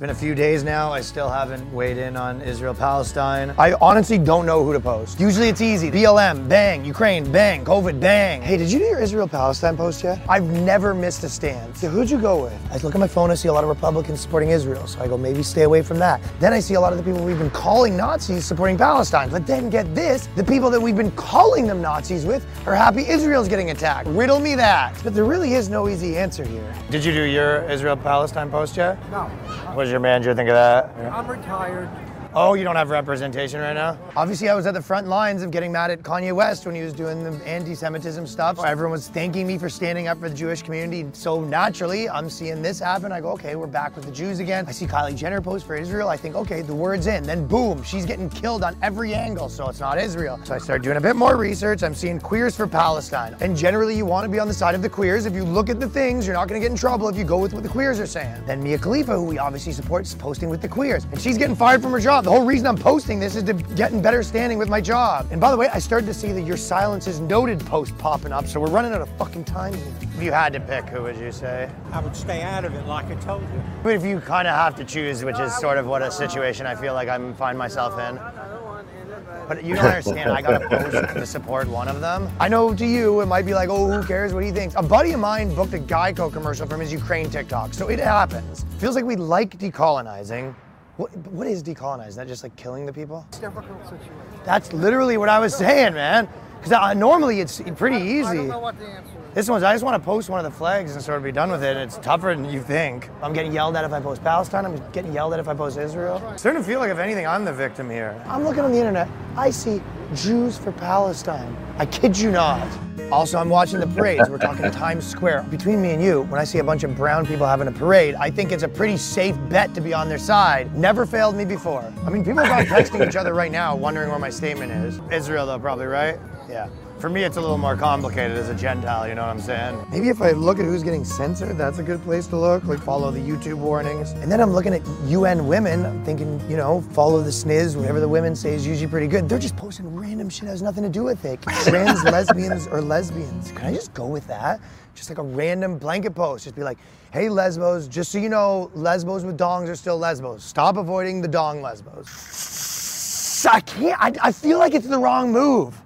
been a few days now. I still haven't weighed in on Israel Palestine. I honestly don't know who to post. Usually it's easy. BLM, bang. Ukraine, bang. COVID, bang. Hey, did you do your Israel Palestine post yet? I've never missed a stand. So who'd you go with? I look at my phone, I see a lot of Republicans supporting Israel. So I go, maybe stay away from that. Then I see a lot of the people we've been calling Nazis supporting Palestine. But then get this the people that we've been calling them Nazis with are happy Israel's getting attacked. Riddle me that. But there really is no easy answer here. Did you do your Israel Palestine post yet? No, What does your manager think of that? I'm retired. Oh, you don't have representation right now? Obviously, I was at the front lines of getting mad at Kanye West when he was doing the anti Semitism stuff. Everyone was thanking me for standing up for the Jewish community. So naturally, I'm seeing this happen. I go, okay, we're back with the Jews again. I see Kylie Jenner post for Israel. I think, okay, the word's in. Then boom, she's getting killed on every angle. So it's not Israel. So I start doing a bit more research. I'm seeing queers for Palestine. And generally, you want to be on the side of the queers. If you look at the things, you're not going to get in trouble if you go with what the queers are saying. Then Mia Khalifa, who we obviously support, is posting with the queers. And she's getting fired from her job. The whole reason I'm posting this is to get in better standing with my job. And by the way, I started to see that your silence is noted post popping up. So we're running out of fucking time. Here. If you had to pick, who would you say? I would stay out of it like I told you. But if you kind of have to choose, which is sort of what a situation I feel like I'm find myself in. But you don't understand. I gotta post to support one of them. I know to you it might be like, oh, who cares what he thinks. A buddy of mine booked a Geico commercial from his Ukraine TikTok, so it happens. Feels like we like decolonizing. What, what is decolonizing? Is that just like killing the people? Difficult situation. That's literally what I was saying, man. Because normally it's pretty easy. I don't know what the answer is. This one's, I just want to post one of the flags and sort of be done with it. It's tougher than you think. I'm getting yelled at if I post Palestine. I'm getting yelled at if I post Israel. It's starting to feel like, if anything, I'm the victim here. I'm looking on the internet. I see Jews for Palestine. I kid you not. Also, I'm watching the parades. We're talking Times Square. Between me and you, when I see a bunch of brown people having a parade, I think it's a pretty safe bet to be on their side. Never failed me before. I mean, people are texting each other right now, wondering where my statement is. Israel, though, probably, right? Yeah. For me, it's a little more complicated as a Gentile, you know what I'm saying? Maybe if I look at who's getting censored, that's a good place to look. Like, follow the YouTube warnings. And then I'm looking at UN women, I'm thinking, you know, follow the sniz, whatever the women say is usually pretty good. They're just posting random shit that has nothing to do with it. Trans lesbians or lesbians. Can I just go with that? Just like a random blanket post. Just be like, hey, lesbos, just so you know, lesbos with dongs are still lesbos. Stop avoiding the dong lesbos. I can't, I, I feel like it's the wrong move.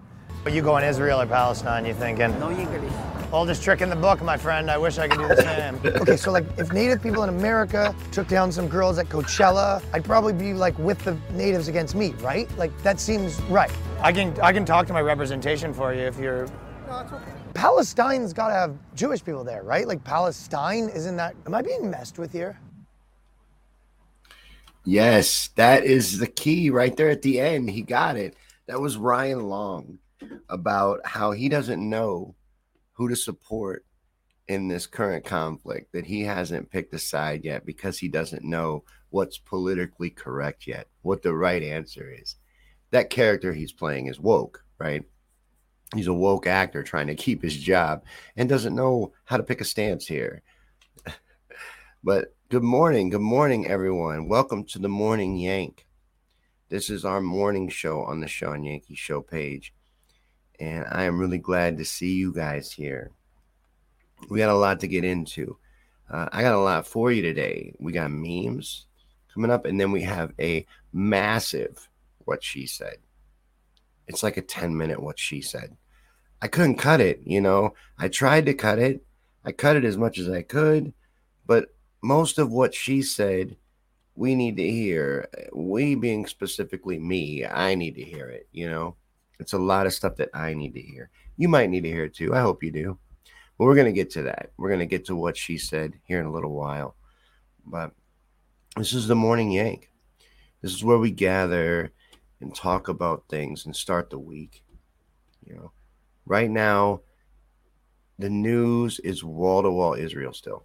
But you in Israel or Palestine, you're thinking? No English. Oldest trick in the book, my friend. I wish I could do the same. okay, so like if native people in America took down some girls at Coachella, I'd probably be like with the natives against me, right? Like that seems right. I can I can talk to my representation for you if you're No, it's okay. Palestine's got to have Jewish people there, right? Like Palestine, isn't that? Am I being messed with here? Yes, that is the key right there at the end. He got it. That was Ryan Long about how he doesn't know who to support in this current conflict, that he hasn't picked a side yet because he doesn't know what's politically correct yet, what the right answer is. That character he's playing is woke, right? He's a woke actor trying to keep his job and doesn't know how to pick a stance here. but good morning, good morning, everyone. Welcome to the Morning Yank. This is our morning show on the Shawn Yankey Show page. And I am really glad to see you guys here. We got a lot to get into. Uh, I got a lot for you today. We got memes coming up, and then we have a massive what she said. It's like a 10 minute what she said. I couldn't cut it, you know. I tried to cut it. I cut it as much as I could, but most of what she said, we need to hear. We being specifically me, I need to hear it, you know. It's a lot of stuff that I need to hear. You might need to hear it too. I hope you do. But we're going to get to that. We're going to get to what she said here in a little while. But this is the morning yank. This is where we gather and talk about things and start the week. You know, right now, the news is wall to wall Israel still.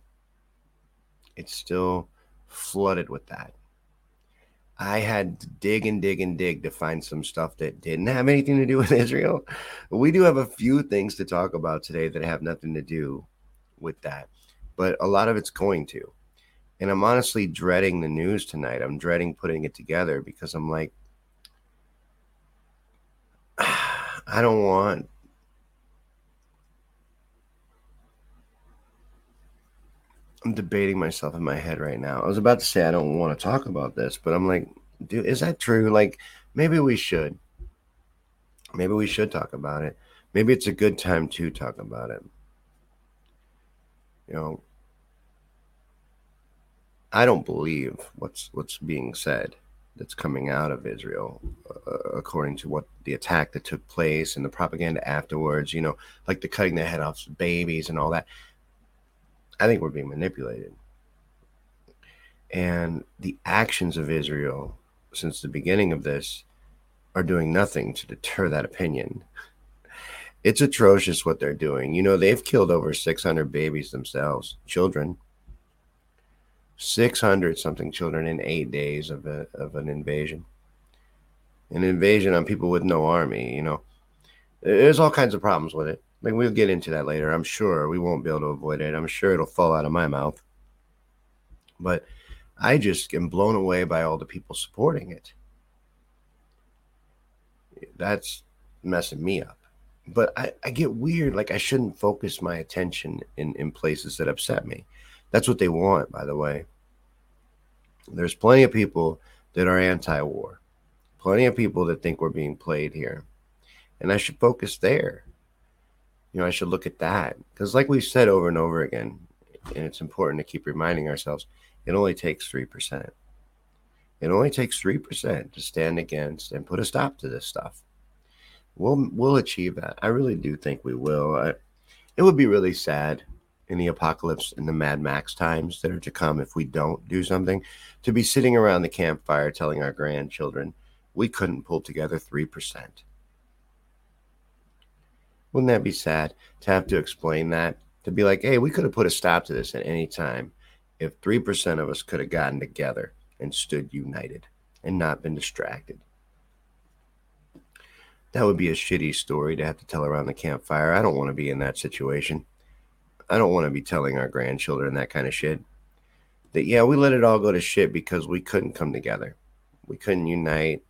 It's still flooded with that. I had to dig and dig and dig to find some stuff that didn't have anything to do with Israel. We do have a few things to talk about today that have nothing to do with that, but a lot of it's going to. And I'm honestly dreading the news tonight. I'm dreading putting it together because I'm like, I don't want I'm debating myself in my head right now. I was about to say I don't want to talk about this, but I'm like, dude, is that true? Like, maybe we should. Maybe we should talk about it. Maybe it's a good time to talk about it. You know, I don't believe what's what's being said that's coming out of Israel, uh, according to what the attack that took place and the propaganda afterwards. You know, like the cutting the head off babies and all that. I think we're being manipulated, and the actions of Israel since the beginning of this are doing nothing to deter that opinion. It's atrocious what they're doing. You know, they've killed over 600 babies themselves, children 600 something children in eight days of, a, of an invasion. An invasion on people with no army, you know. There's all kinds of problems with it. Like we'll get into that later. I'm sure we won't be able to avoid it. I'm sure it'll fall out of my mouth. But I just am blown away by all the people supporting it. That's messing me up. But I, I get weird. Like I shouldn't focus my attention in, in places that upset me. That's what they want, by the way. There's plenty of people that are anti war, plenty of people that think we're being played here. And I should focus there. You know, I should look at that. Because, like we've said over and over again, and it's important to keep reminding ourselves, it only takes 3%. It only takes 3% to stand against and put a stop to this stuff. We'll, we'll achieve that. I really do think we will. I, it would be really sad in the apocalypse in the Mad Max times that are to come if we don't do something, to be sitting around the campfire telling our grandchildren we couldn't pull together 3%. Wouldn't that be sad to have to explain that? To be like, hey, we could have put a stop to this at any time if 3% of us could have gotten together and stood united and not been distracted. That would be a shitty story to have to tell around the campfire. I don't want to be in that situation. I don't want to be telling our grandchildren that kind of shit. That yeah, we let it all go to shit because we couldn't come together. We couldn't unite.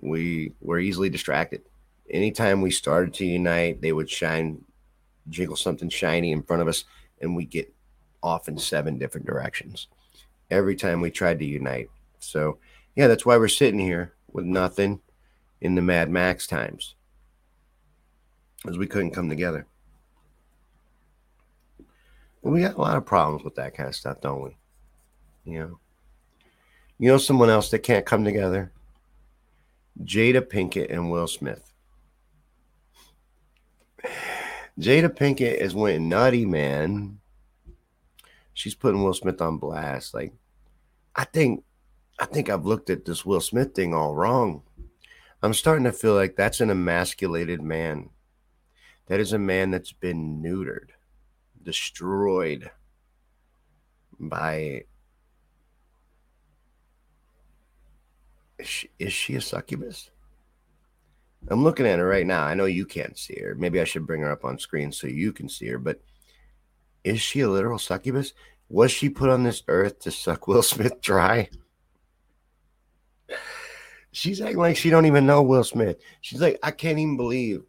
We were easily distracted. Anytime we started to unite, they would shine, jiggle something shiny in front of us, and we get off in seven different directions. Every time we tried to unite. So yeah, that's why we're sitting here with nothing in the Mad Max times. Because we couldn't come together. We got a lot of problems with that kind of stuff, don't we? You know, you know someone else that can't come together? Jada Pinkett and Will Smith. Jada Pinkett is went nutty, man. She's putting Will Smith on blast. Like, I think, I think I've looked at this Will Smith thing all wrong. I'm starting to feel like that's an emasculated man. That is a man that's been neutered destroyed by is she, is she a succubus i'm looking at her right now i know you can't see her maybe i should bring her up on screen so you can see her but is she a literal succubus was she put on this earth to suck will smith dry she's acting like she don't even know will smith she's like i can't even believe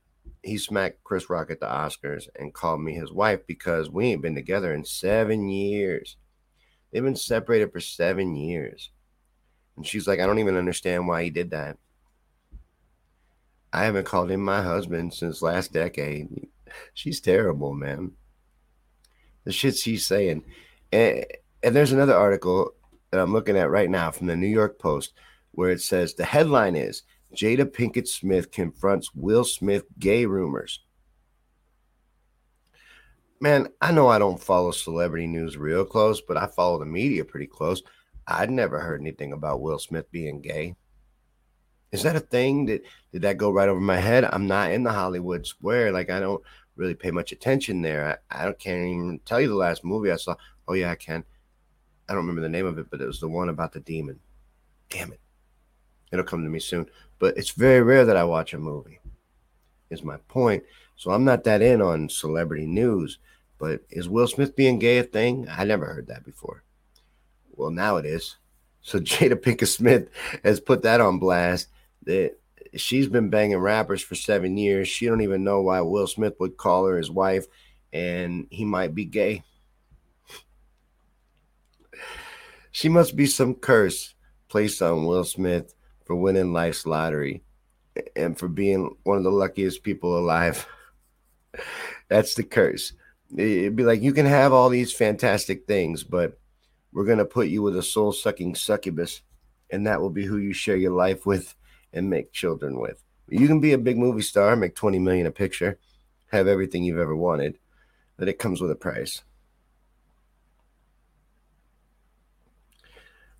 he smacked Chris Rock at the Oscars and called me his wife because we ain't been together in seven years. They've been separated for seven years. And she's like, I don't even understand why he did that. I haven't called him my husband since last decade. She's terrible, man. The shit she's saying. And, and there's another article that I'm looking at right now from the New York Post where it says the headline is Jada Pinkett Smith confronts Will Smith gay rumors. Man, I know I don't follow celebrity news real close, but I follow the media pretty close. I'd never heard anything about Will Smith being gay. Is that a thing? that did that go right over my head? I'm not in the Hollywood square. Like I don't really pay much attention there. I, I can't even tell you the last movie I saw. Oh yeah, I can. I don't remember the name of it, but it was the one about the demon. Damn it. It'll come to me soon but it's very rare that I watch a movie. Is my point. So I'm not that in on celebrity news. But is Will Smith being gay a thing? I never heard that before. Well, now it is. So Jada Pinkett Smith has put that on blast. That she's been banging rappers for seven years. She don't even know why Will Smith would call her his wife, and he might be gay. She must be some curse placed on Will Smith for winning life's lottery and for being one of the luckiest people alive. That's the curse. It'd be like you can have all these fantastic things, but we're going to put you with a soul sucking succubus, and that will be who you share your life with and make children with. You can be a big movie star, make 20 million a picture, have everything you've ever wanted, but it comes with a price.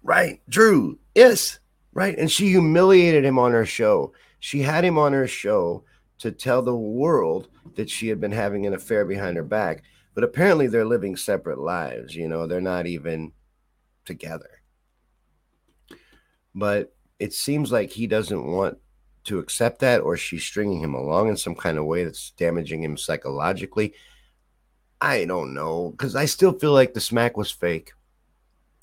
Right, Drew. Yes, right. And she humiliated him on her show. She had him on her show to tell the world that she had been having an affair behind her back. But apparently, they're living separate lives. You know, they're not even together. But it seems like he doesn't want to accept that, or she's stringing him along in some kind of way that's damaging him psychologically. I don't know, because I still feel like the smack was fake.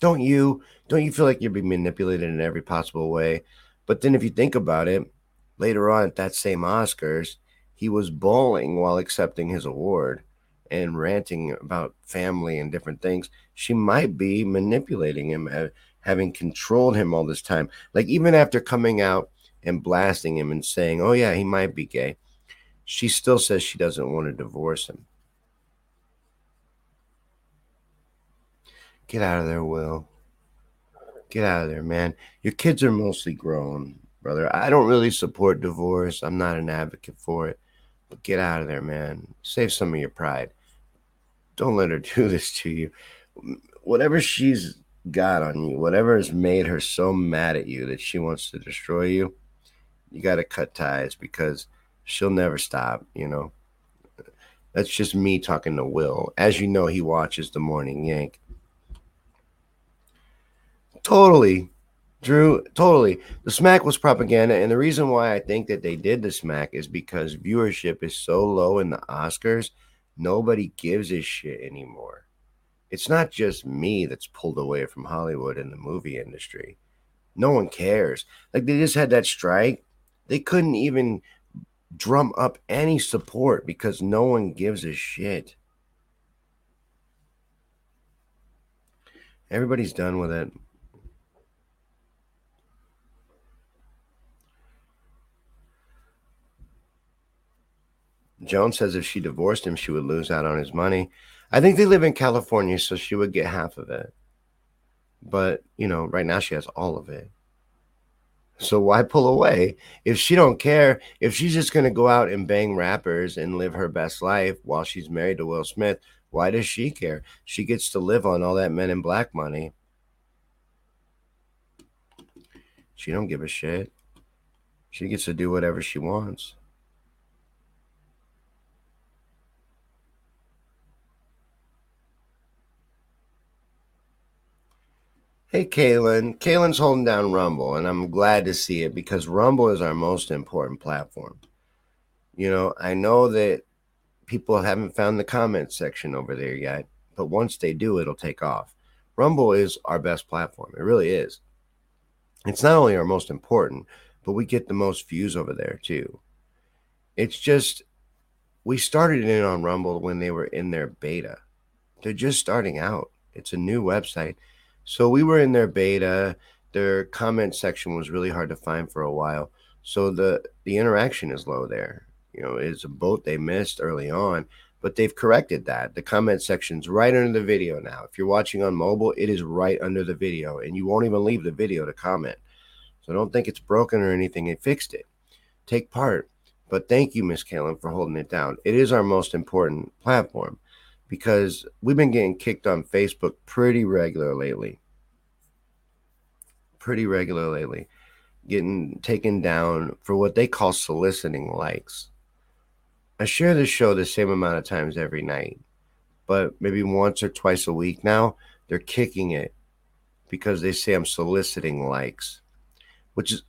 Don't you? Don't you feel like you're being manipulated in every possible way? But then, if you think about it, later on at that same Oscars, he was bawling while accepting his award and ranting about family and different things. She might be manipulating him, eh, having controlled him all this time. Like, even after coming out and blasting him and saying, oh, yeah, he might be gay, she still says she doesn't want to divorce him. Get out of there, Will. Get out of there, man. Your kids are mostly grown, brother. I don't really support divorce. I'm not an advocate for it. But get out of there, man. Save some of your pride. Don't let her do this to you. Whatever she's got on you, whatever has made her so mad at you that she wants to destroy you, you got to cut ties because she'll never stop, you know. That's just me talking to Will. As you know, he watches the morning yank. Totally. Drew, totally. The smack was propaganda. And the reason why I think that they did the smack is because viewership is so low in the Oscars, nobody gives a shit anymore. It's not just me that's pulled away from Hollywood and the movie industry. No one cares. Like they just had that strike. They couldn't even drum up any support because no one gives a shit. Everybody's done with it. Joan says if she divorced him, she would lose out on his money. I think they live in California, so she would get half of it. But, you know, right now she has all of it. So why pull away? If she don't care, if she's just to go out and bang rappers and live her best life while she's married to Will Smith, why does she care? She gets to live on all that men in black money. She don't give a shit. She gets to do whatever she wants. Hey, Kaylin. Kaylin's holding down Rumble, and I'm glad to see it because Rumble is our most important platform. You know, I know that people haven't found the comment section over there yet, but once they do, it'll take off. Rumble is our best platform. It really is. It's not only our most important, but we get the most views over there too. It's just, we started in on Rumble when they were in their beta. They're just starting out. It's a new website so we were in their beta. Their comment section was really hard to find for a while. So the the interaction is low there. You know, it's a boat they missed early on, but they've corrected that. The comment section's right under the video now. If you're watching on mobile, it is right under the video, and you won't even leave the video to comment. So don't think it's broken or anything. It fixed it. Take part. But thank you, Miss Kalen, for holding it down. It is our most important platform because we've been getting kicked on Facebook pretty regular lately. Pretty regular lately. Getting taken down for what they call soliciting likes. I share this show the same amount of times every night, but maybe once or twice a week now, they're kicking it because they say I'm soliciting likes, which is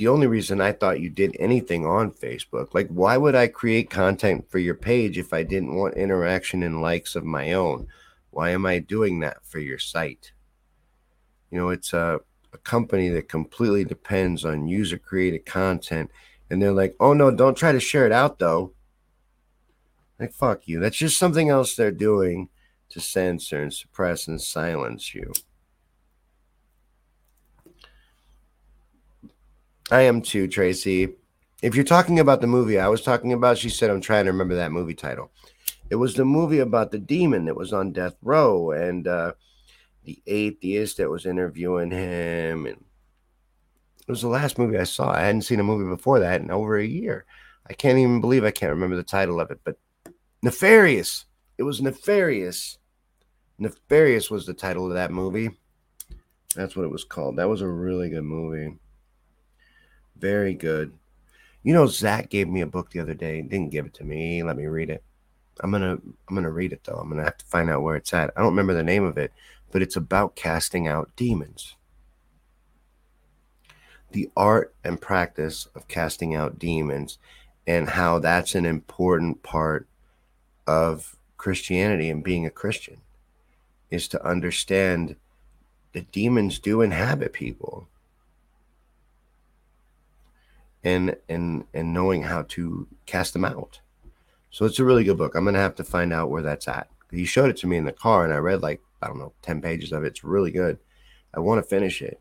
the only reason I thought you did anything on Facebook. Like, why would I create content for your page if I didn't want interaction and likes of my own? Why am I doing that for your site? You know, it's a, a company that completely depends on user created content. And they're like, oh no, don't try to share it out though. Like, fuck you. That's just something else they're doing to censor and suppress and silence you. I am too, Tracy. If you're talking about the movie I was talking about, she said, I'm trying to remember that movie title. It was the movie about the demon that was on death row and uh, the atheist that was interviewing him. And it was the last movie I saw. I hadn't seen a movie before that in over a year. I can't even believe I can't remember the title of it, but Nefarious. It was Nefarious. Nefarious was the title of that movie. That's what it was called. That was a really good movie. Very good. You know, Zach gave me a book the other day. He didn't give it to me. Let me read it. I'm gonna I'm gonna read it though. I'm gonna have to find out where it's at. I don't remember the name of it, but it's about casting out demons. The art and practice of casting out demons and how that's an important part of Christianity and being a Christian is to understand that demons do inhabit people and and and knowing how to cast them out. So it's a really good book. I'm gonna have to find out where that's at. He showed it to me in the car, and I read like I don't know ten pages of it. It's really good. I want to finish it.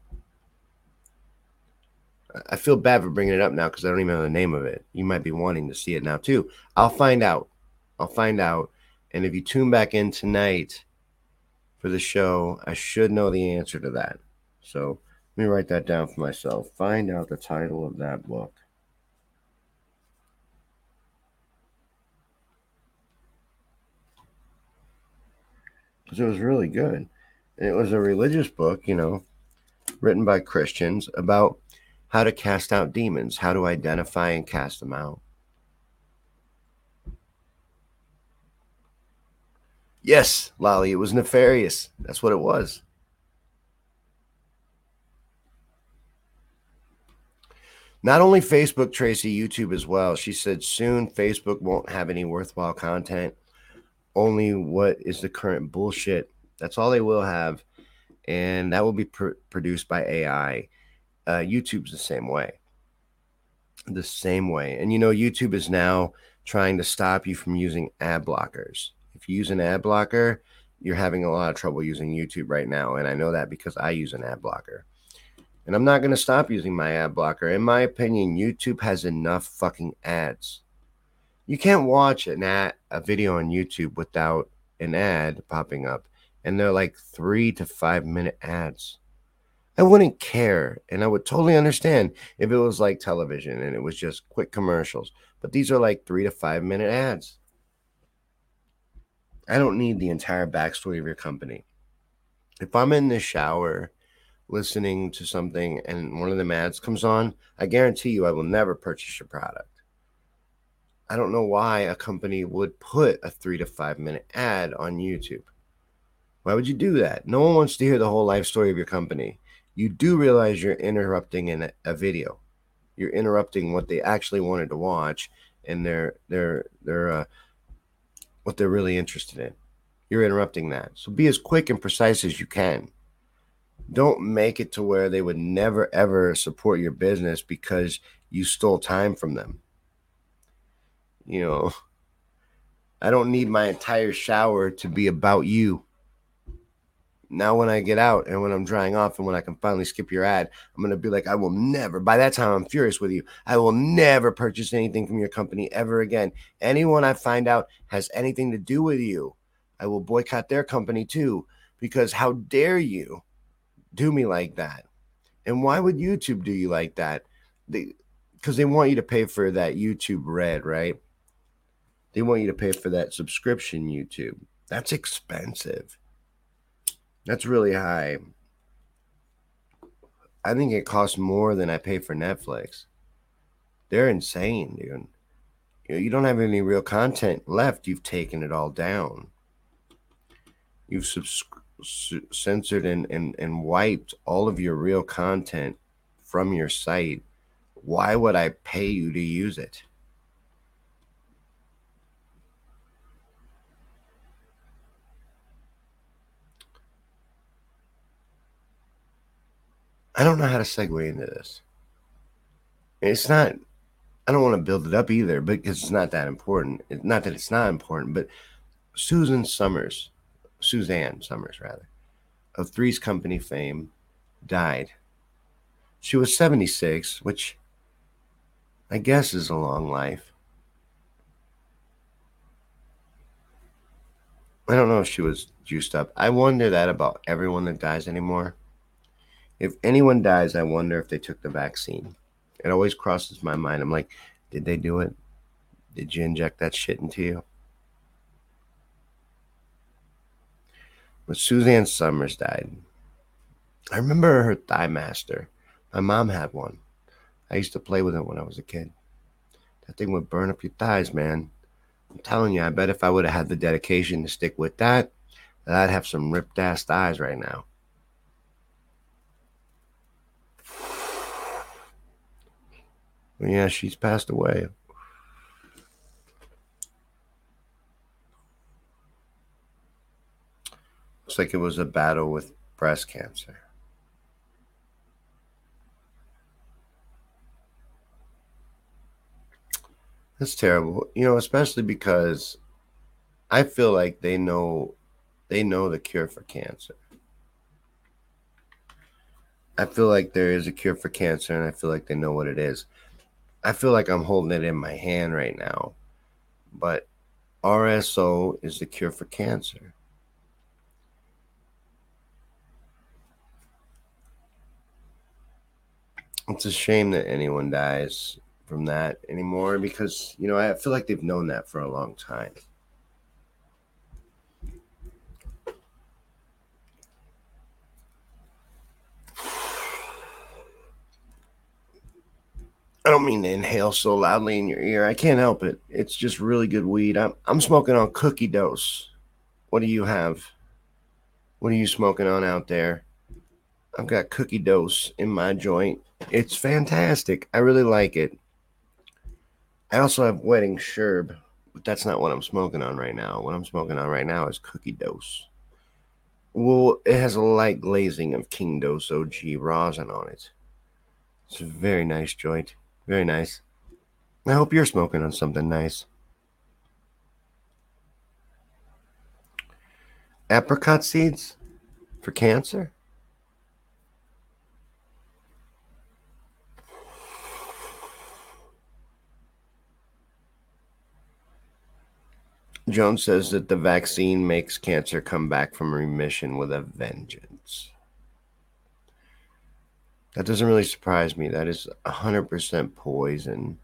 I feel bad for bringing it up now because I don't even know the name of it. You might be wanting to see it now too. I'll find out. I'll find out. And if you tune back in tonight for the show, I should know the answer to that. So let me write that down for myself. Find out the title of that book. Because it was really good. It was a religious book, you know, written by Christians about how to cast out demons, how to identify and cast them out. Yes, Lolly, it was nefarious. That's what it was. Not only Facebook, Tracy, YouTube as well. She said soon Facebook won't have any worthwhile content, only what is the current bullshit. That's all they will have. And that will be pr- produced by AI. Uh, YouTube's the same way. The same way. And you know, YouTube is now trying to stop you from using ad blockers. If you use an ad blocker, you're having a lot of trouble using YouTube right now. And I know that because I use an ad blocker. And I'm not going to stop using my ad blocker. In my opinion, YouTube has enough fucking ads. You can't watch an ad, a video on YouTube without an ad popping up. And they're like three to five minute ads. I wouldn't care. And I would totally understand if it was like television and it was just quick commercials. But these are like three to five minute ads. I don't need the entire backstory of your company. If I'm in the shower listening to something and one of the ads comes on, I guarantee you I will never purchase your product. I don't know why a company would put a three to five minute ad on YouTube. Why would you do that? No one wants to hear the whole life story of your company. You do realize you're interrupting in a, a video. You're interrupting what they actually wanted to watch, and they're they're they're uh, what they're really interested in. You're interrupting that. So be as quick and precise as you can don't make it to where they would never ever support your business because you stole time from them. You know, I don't need my entire shower to be about you. Now, when I get out and when I'm drying off and when I can finally skip your ad, I'm going to be like, I will never, by that time, I'm furious with you. I will never purchase anything from your company ever again. Anyone I find out has anything to do with you, I will boycott their company too, because how dare you? Do me like that? And why would YouTube do you like that? They because they want you to pay for that YouTube Red, right? They want you to pay for that subscription YouTube. That's expensive. That's really high. I think it costs more than I pay for Netflix. They're insane, dude. You, know, you don't have any real content left. You've taken it all down. You've subscribed censored and, and, and wiped all of your real content from your site, why would I pay you to use it? I don't know how to segue into this. It's not, I don't want to build it up either because it's not that important. It's not that it's not important, but Susan Somers Suzanne Somers, rather, of Three's Company fame, died. She was 76, which I guess, is a long life. I don't know if she was juiced up. I wonder that about everyone that dies anymore. If anyone dies, I wonder if they took the vaccine. It always crosses my mind. I'm like, did they do it? Did you inject that shit into you? When Suzanne Somers died, I remember her ThighMaster. My mom had one. I used to play with it when I was a kid. That thing would burn up your thighs, man. I'm telling you, I bet if I would have had the dedication to stick with that, that I'd have some ripped ass thighs right now. yeah, she's passed away. Looks like it was a battle with breast cancer. That's terrible. You know, especially because I feel like they know they know the cure for cancer. I feel like there is a cure for cancer and I feel like they know what it is. I feel like I'm holding it in my hand right now. But RSO is the cure for cancer. It's a shame that anyone dies from that anymore because, you know, I feel like they've known that for a long time. I don't mean to inhale so loudly in your ear. I can't help it. It's just really good weed. I'm I'm smoking on cookie dose. What do you have? What are you smoking on out there? I've got cookie dose in my joint. It's fantastic. I really like it. I also have wedding sherb, but that's not what I'm smoking on right now. What I'm smoking on right now is cookie dose. Well, it has a light glazing of King Dose OG rosin on it. It's a very nice joint. Very nice. I hope you're smoking on something nice. Apricot seeds for cancer? Jones says that the vaccine makes cancer come back from remission with a vengeance. That doesn't really surprise me. That is 100% poison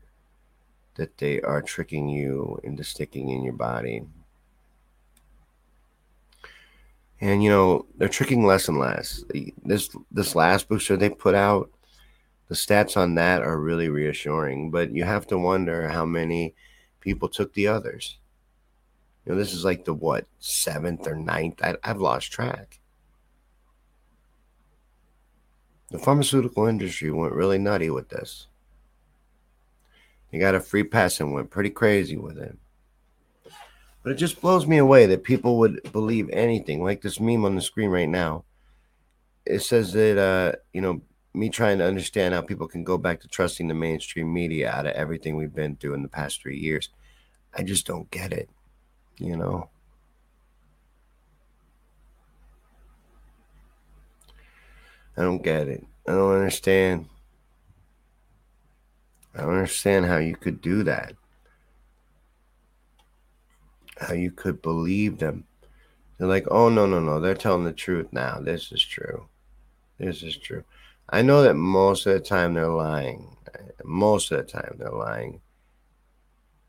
that they are tricking you into sticking in your body. And you know, they're tricking less and less. This this last booster they put out, the stats on that are really reassuring, but you have to wonder how many people took the others. You know, this is like the what, seventh or ninth? I, I've lost track. The pharmaceutical industry went really nutty with this. They got a free pass and went pretty crazy with it. But it just blows me away that people would believe anything like this meme on the screen right now. It says that, uh, you know, me trying to understand how people can go back to trusting the mainstream media out of everything we've been through in the past three years. I just don't get it, you know. I don't get it. I don't understand. I don't understand how you could do that. How you could believe them. They're like, oh, no, no, no. They're telling the truth now. This is true. This is true. I know that most of the time they're lying. Most of the time they're lying.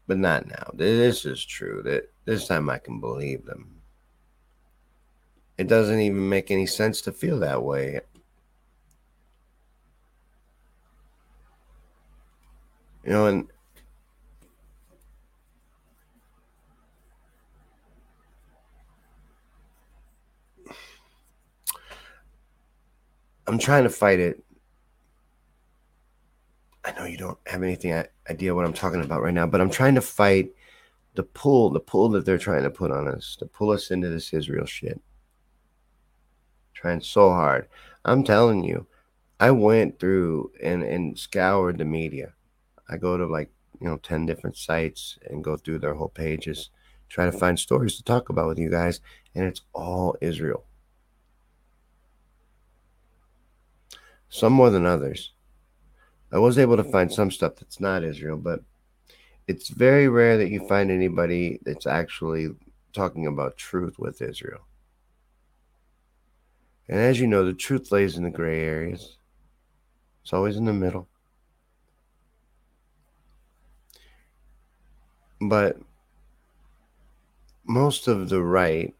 But not now. This is true. That this time I can believe them. It doesn't even make any sense to feel that way. You know, and I'm trying to fight it. I know you don't have anything idea what I'm talking about right now, but I'm trying to fight the pull, the pull that they're trying to put on us, to pull us into this Israel shit. Trying so hard. I'm telling you, I went through and, and scoured the media. I go to like, you know, 10 different sites and go through their whole pages, try to find stories to talk about with you guys. And it's all Israel. Some more than others. I was able to find some stuff that's not Israel, but it's very rare that you find anybody that's actually talking about truth with Israel. And as you know, the truth lays in the gray areas. It's always in the middle. But most of the right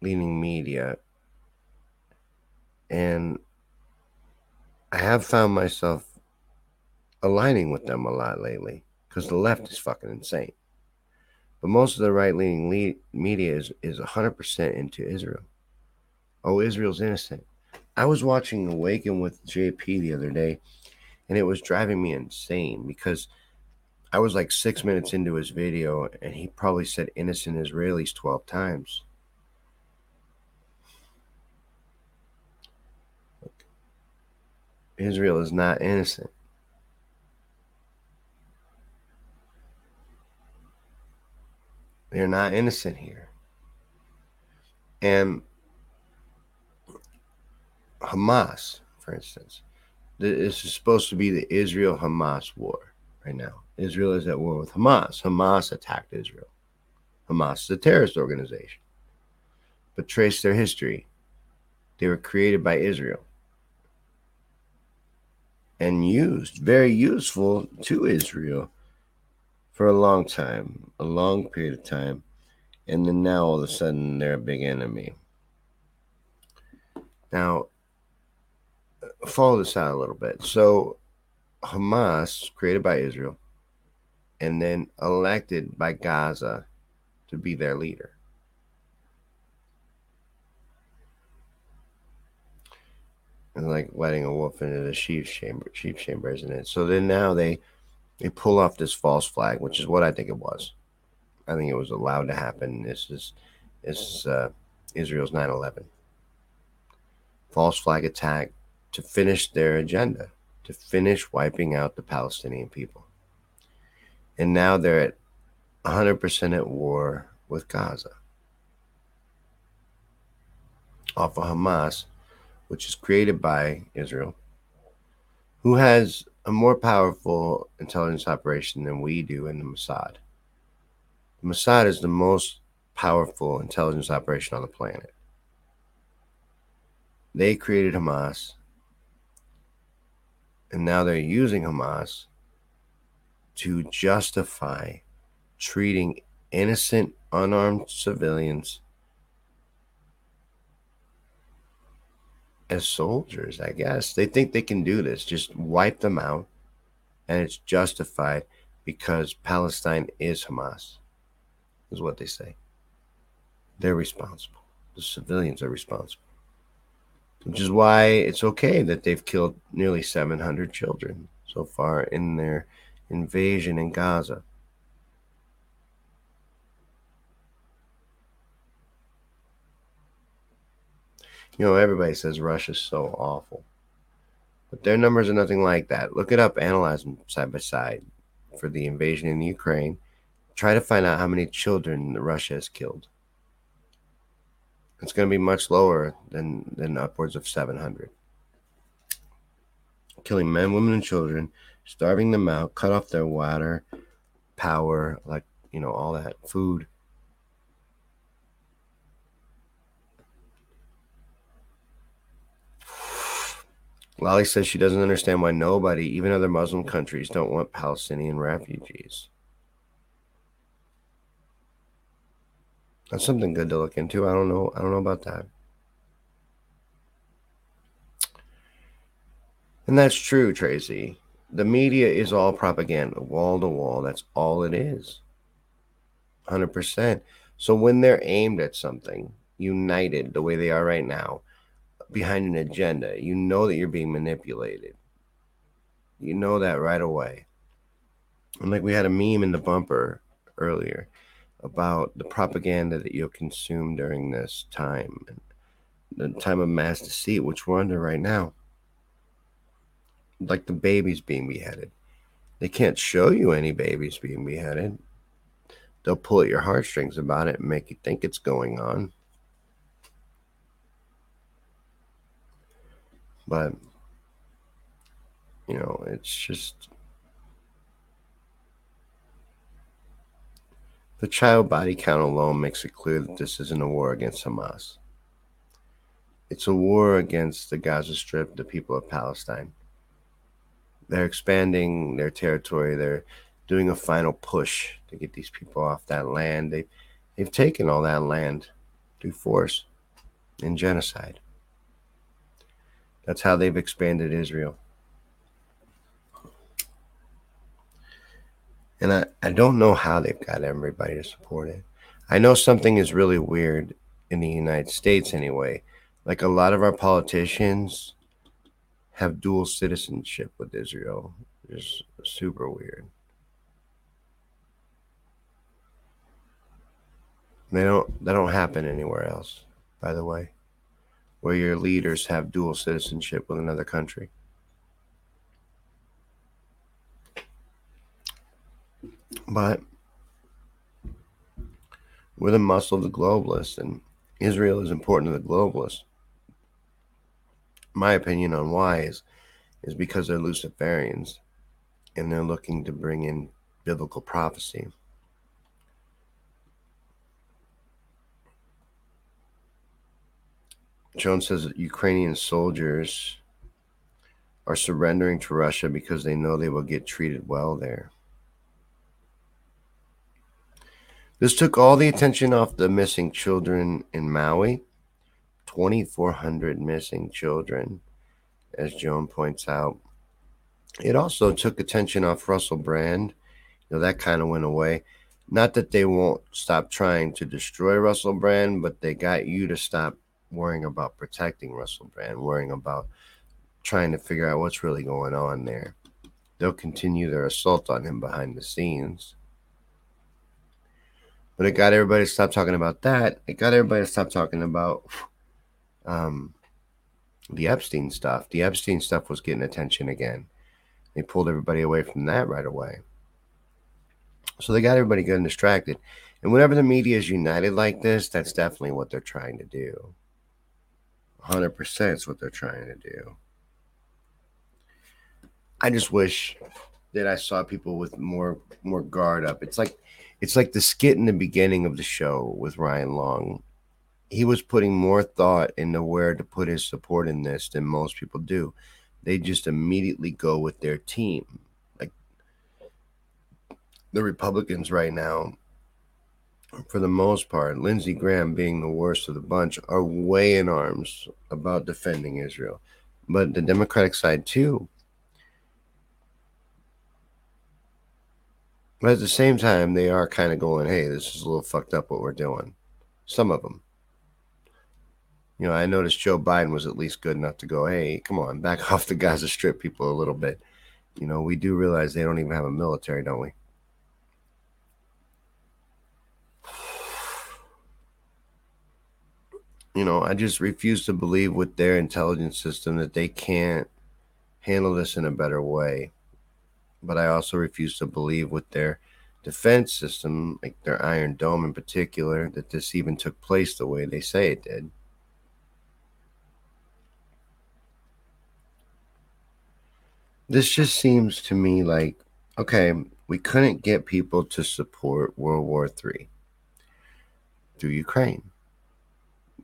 leaning media, and I have found myself aligning with them a lot lately because the left is fucking insane. But most of the right leaning media is, is 100% into Israel. Oh, Israel's innocent. I was watching Awaken with JP the other day, and it was driving me insane because I was like six minutes into his video, and he probably said innocent Israelis 12 times. Israel is not innocent. They're not innocent here. And Hamas, for instance, this is supposed to be the Israel Hamas war right now. Israel is at war with Hamas. Hamas attacked Israel. Hamas is a terrorist organization. But trace their history. They were created by Israel and used, very useful to Israel for a long time, a long period of time. And then now all of a sudden they're a big enemy. Now, follow this out a little bit. So, Hamas, created by Israel, and then elected by Gaza to be their leader. And like letting a wolf into the sheep's chamber, sheep's chamber, isn't it? So then now they they pull off this false flag, which is what I think it was. I think it was allowed to happen. This is this uh, Israel's 9/11 false flag attack to finish their agenda, to finish wiping out the Palestinian people. And now they're at 100% at war with Gaza. Off of Hamas, which is created by Israel, who has a more powerful intelligence operation than we do in the Mossad. The Mossad is the most powerful intelligence operation on the planet. They created Hamas, and now they're using Hamas to justify treating innocent, unarmed civilians as soldiers, I guess. They think they can do this, just wipe them out, and it's justified because Palestine is Hamas, is what they say. They're responsible. The civilians are responsible. Which is why it's okay that they've killed nearly 700 children so far in their invasion in Gaza. You know, everybody says Russia's so awful. But their numbers are nothing like that. Look it up, analyze them side by side for the invasion in Ukraine. Try to find out how many children Russia has killed. It's going to be much lower than, than upwards of 700. Killing men, women, and children, starving them out, cut off their water, power, like, you know, all that food. Lolly says she doesn't understand why nobody, even other Muslim countries, don't want Palestinian refugees. That's something good to look into. I don't know. I don't know about that. And that's true, Tracy. The media is all propaganda, wall to wall. That's all it is. 100%. So when they're aimed at something, united the way they are right now, behind an agenda. You know that you're being manipulated. You know that right away. And like we had a meme in the bumper earlier about the propaganda that you'll consume during this time the time of mass deceit, which we're under right now. Like the babies being beheaded. They can't show you any babies being beheaded. They'll pull at your heartstrings about it and make you think it's going on. But You know, it's just the child body count alone makes it clear that this isn't a war against Hamas. It's a war against the Gaza Strip, the people of Palestine. They're expanding their territory. They're doing a final push to get these people off that land. They, they've taken all that land through force and genocide. That's how they've expanded Israel. And I, I don't know how they've got everybody to support it. I know something is really weird in the United States, anyway. Like a lot of our politicians have dual citizenship with Israel. It's super weird. They don't. They don't happen anywhere else. By the way, where your leaders have dual citizenship with another country. But we're the muscle of the globalists, and Israel is important to the globalists. My opinion on why is, is because they're Luciferians and they're looking to bring in biblical prophecy. Jones says that Ukrainian soldiers are surrendering to Russia because they know they will get treated well there. This took all the attention off the missing children in Maui. 2,400 missing children, as Joan points out. It also took attention off Russell Brand. You know, that kind of went away. Not that they won't stop trying to destroy Russell Brand, but they got you to stop worrying about protecting Russell Brand, worrying about trying to figure out what's really going on there. They'll continue their assault on him behind the scenes. But it got everybody to stop talking about that. It got everybody to stop talking about um, the Epstein stuff. The Epstein stuff was getting attention again. They pulled everybody away from that right away. So they got everybody getting distracted. And whenever the media is united like this, that's definitely what they're trying to do. 100% is what they're trying to do. I just wish that I saw people with more more guard up. It's like it's like the skit in the beginning of the show with Ryan Long. He was putting more thought into where to put his support in this than most people do. They just immediately go with their team. Like the Republicans right now for the most part, Lindsey Graham being the worst of the bunch, are way in arms about defending Israel. But the Democratic side, too. But at the same time, they are kind of going, hey, this is a little fucked up what we're doing. Some of them. You know, I noticed Joe Biden was at least good enough to go, hey, come on, back off the Gaza Strip people a little bit. You know, we do realize they don't even have a military, don't we? You know, I just refuse to believe with their intelligence system that they can't handle this in a better way. But I also refuse to believe with their defense system, like their Iron Dome in particular, that this even took place the way they say it did. This just seems to me like okay, we couldn't get people to support World War III through Ukraine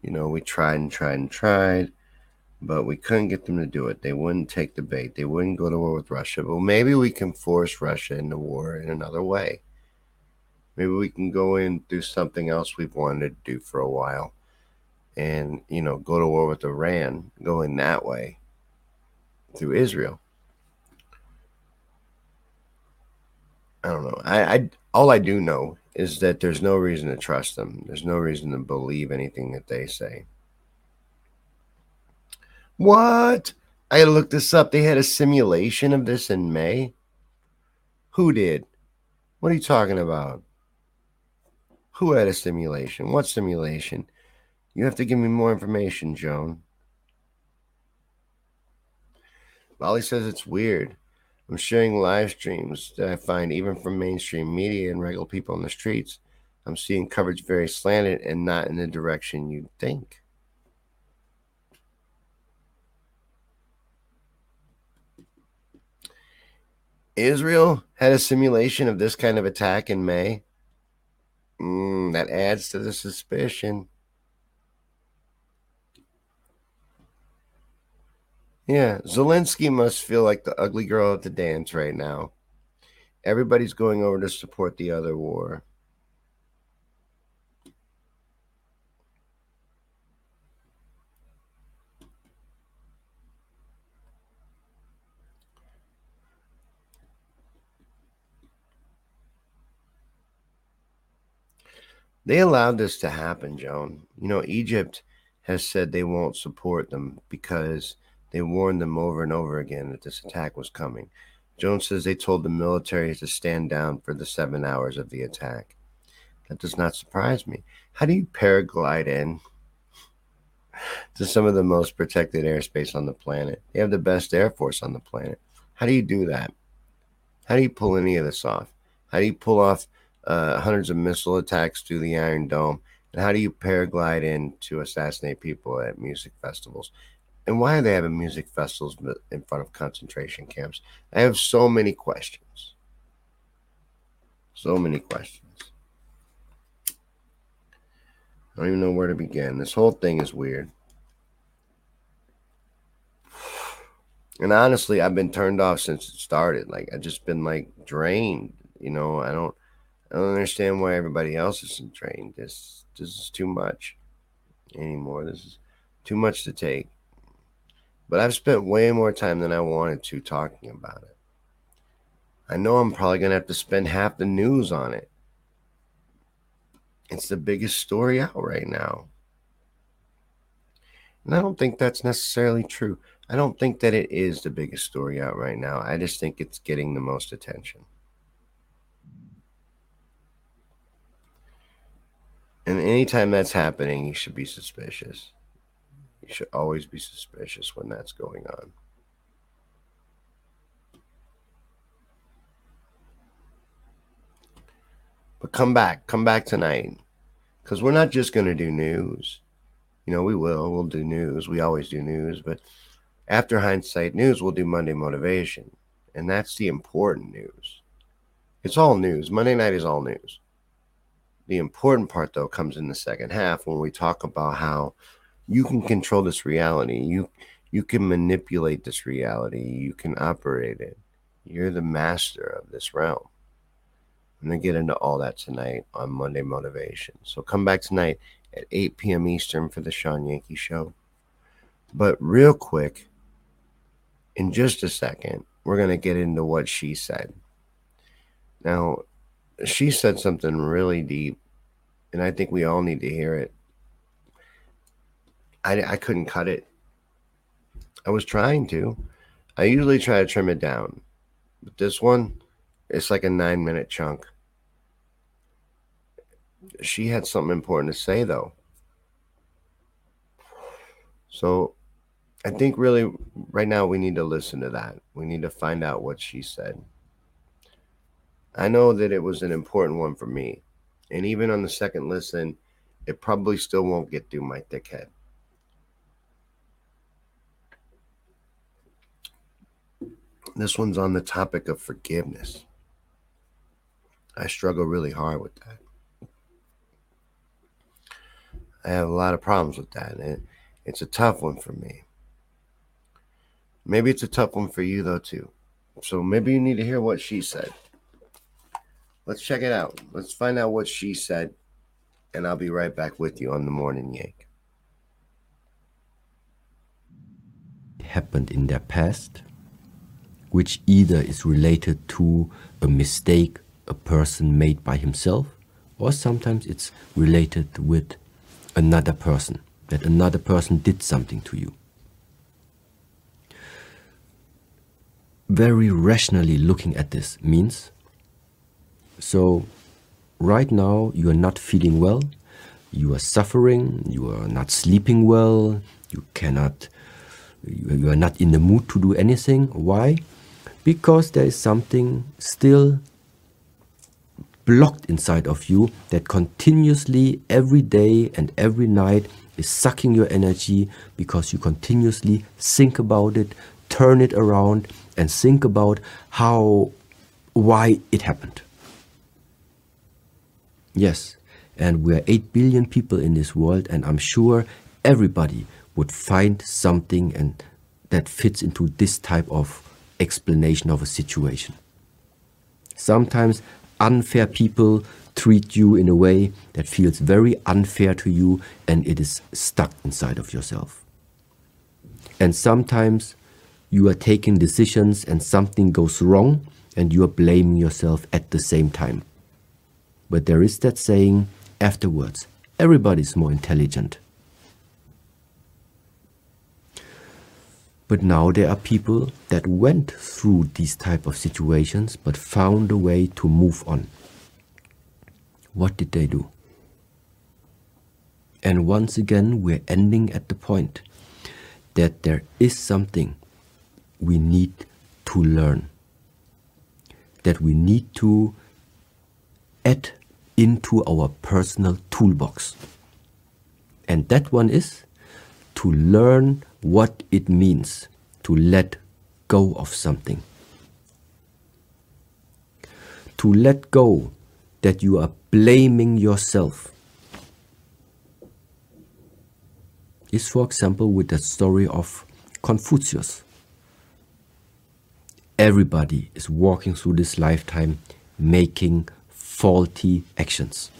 you know, we tried and tried and tried, but we couldn't get them to do it. They wouldn't take the bait. They wouldn't go to war with Russia. But maybe we can force Russia into war in another way. Maybe we can go in do something else we've wanted to do for a while and, you know, go to war with Iran, going that way through Israel. I don't know. I, I all I do know is that there's no reason to trust them. There's no reason to believe anything that they say. What? I gotta this up. They had a simulation of this in May. Who did? What are you talking about? Who had a simulation? What simulation? You have to give me more information, Joan. Molly says it's weird. I'm sharing live streams that I find even from mainstream media and regular people on the streets. I'm seeing coverage very slanted and not in the direction you'd think. Israel had a simulation of this kind of attack in May. Mm, that adds to the suspicion. Yeah, Zelensky must feel like the ugly girl at the dance right now. Everybody's going over to support the other war. They allowed this to happen, Joan. You know, Egypt has said they won't support them because they warned them over and over again that this attack was coming. Jones says they told the military to stand down for the seven hours of the attack. That does not surprise me. How do you paraglide in to some of the most protected airspace on the planet? They have the best air force on the planet. How do you do that? How do you pull any of this off? How do you pull off uh, hundreds of missile attacks through the Iron Dome? And how do you paraglide in to assassinate people at music festivals? And why are they having music festivals in front of concentration camps? I have so many questions. So many questions. I don't even know where to begin. This whole thing is weird. And honestly, I've been turned off since it started. Like I've just been like drained. You know, I don't I don't understand why everybody else isn't trained. This this is too much anymore. This is too much to take. But I've spent way more time than I wanted to talking about it. I know I'm probably gonna have to spend half the news on it. It's the biggest story out right now. And I don't think that's necessarily true. I don't think that it is the biggest story out right now. I just think it's getting the most attention. And anytime that's happening, you should be suspicious. Should always be suspicious when that's going on. But come back, come back tonight. Because we're not just going to do news. You know, we will. We'll do news. We always do news. But after hindsight news, we'll do Monday motivation. And that's the important news. It's all news. Monday night is all news. The important part, though, comes in the second half when we talk about how you can control this reality. You you can manipulate this reality. You can operate it. You're the master of this realm. I'm gonna get into all that tonight on Monday Motivation. So come back tonight at 8 p.m. Eastern for the Shawn Yankey Show. But real quick, in just a second, we're gonna get into what she said. Now, she said something really deep, and I think we all need to hear it. I, I couldn't cut it. I was trying to. I usually try to trim it down, but this one, it's like a nine minute chunk. She had something important to say, though. So I think really right now we need to listen to that. We need to find out what she said. I know that it was an important one for me. And even on the second listen, it probably still won't get through my thick head. This one's on the topic of forgiveness. I struggle really hard with that. I have a lot of problems with that. And it's a tough one for me. Maybe it's a tough one for you, though, too. So maybe you need to hear what she said. Let's check it out. Let's find out what she said, and I'll be right back with you on the morning yank. Happened in their past, which either is related to a mistake a person made by himself, or sometimes it's related with another person, that another person did something to you. Very rationally looking at this means so, right now, you are not feeling well, you are suffering, you are not sleeping well, you cannot, you are not in the mood to do anything. Why? Because there is something still blocked inside of you that continuously, every day and every night, is sucking your energy because you continuously think about it, turn it around, and think about how why it happened. Yes, and we're 8 billion people in this world, and I'm sure everybody would find something and that fits into this type of explanation of a situation. Sometimes unfair people treat you in a way that feels very unfair to you and it is stuck inside of yourself. And sometimes you are taking decisions and something goes wrong and you are blaming yourself at the same time. But there is that saying afterwards everybody is more intelligent. But now there are people that went through these type of situations but found a way to move on. What did they do? And once again, we're ending at the point that there is something we need to learn, that we need to add into our personal toolbox. And that one is to learn what it means to let go of something. To let go that you are blaming yourself. Is, for example, with the story of Confucius. Everybody is walking through this lifetime making faulty actions.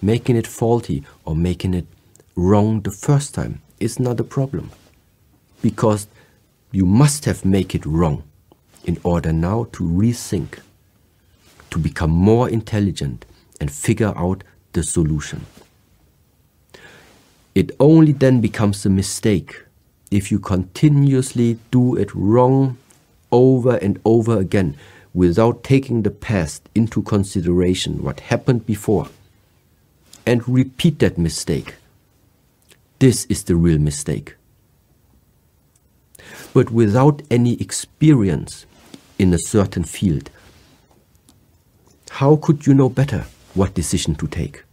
Making it faulty or making it wrong the first time is not a problem. Because you must have make it wrong in order now to rethink to become more intelligent and figure out the solution. It only then becomes a mistake if you continuously do it wrong over and over again without taking the past into consideration what happened before and repeat that mistake this is the real mistake. But without any experience in a certain field, how could you know better what decision to take?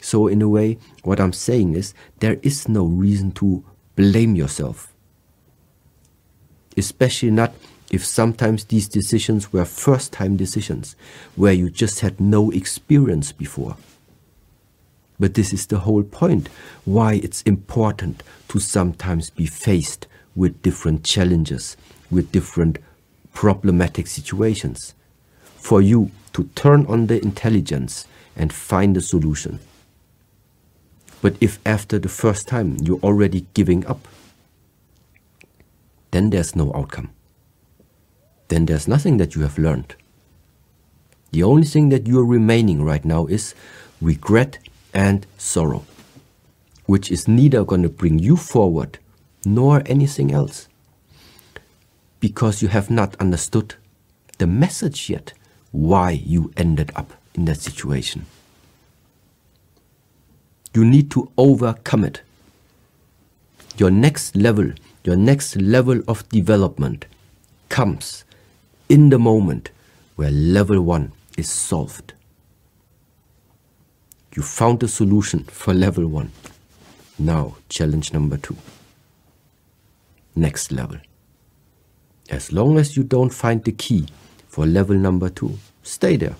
So, in a way, what I'm saying is there is no reason to blame yourself. Especially not if sometimes these decisions were first time decisions where you just had no experience before. But this is the whole point why it's important to sometimes be faced with different challenges, with different problematic situations, for you to turn on the intelligence and find a solution. But if after the first time you're already giving up, then there's no outcome. Then there's nothing that you have learned. The only thing that you're remaining right now is regret and sorrow, which is neither going to bring you forward nor anything else. Because you have not understood the message yet why you ended up in that situation. You need to overcome it. Your next level, your next level of development comes in the moment where level one is solved. You found a solution for level one. Now, challenge number two. Next level. As long as you don't find the key for level number two, stay there.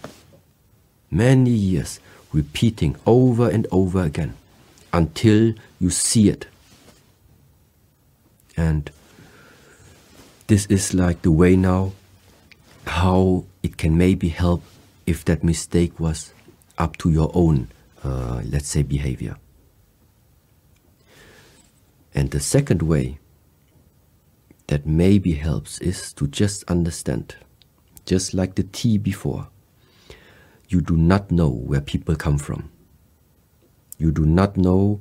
Many years repeating over and over again until you see it. And this is like the way now how it can maybe help if that mistake was up to your own uh, let's say, behavior. And the second way that maybe helps is to just understand, just like the tea before, you do not know where people come from. You do not know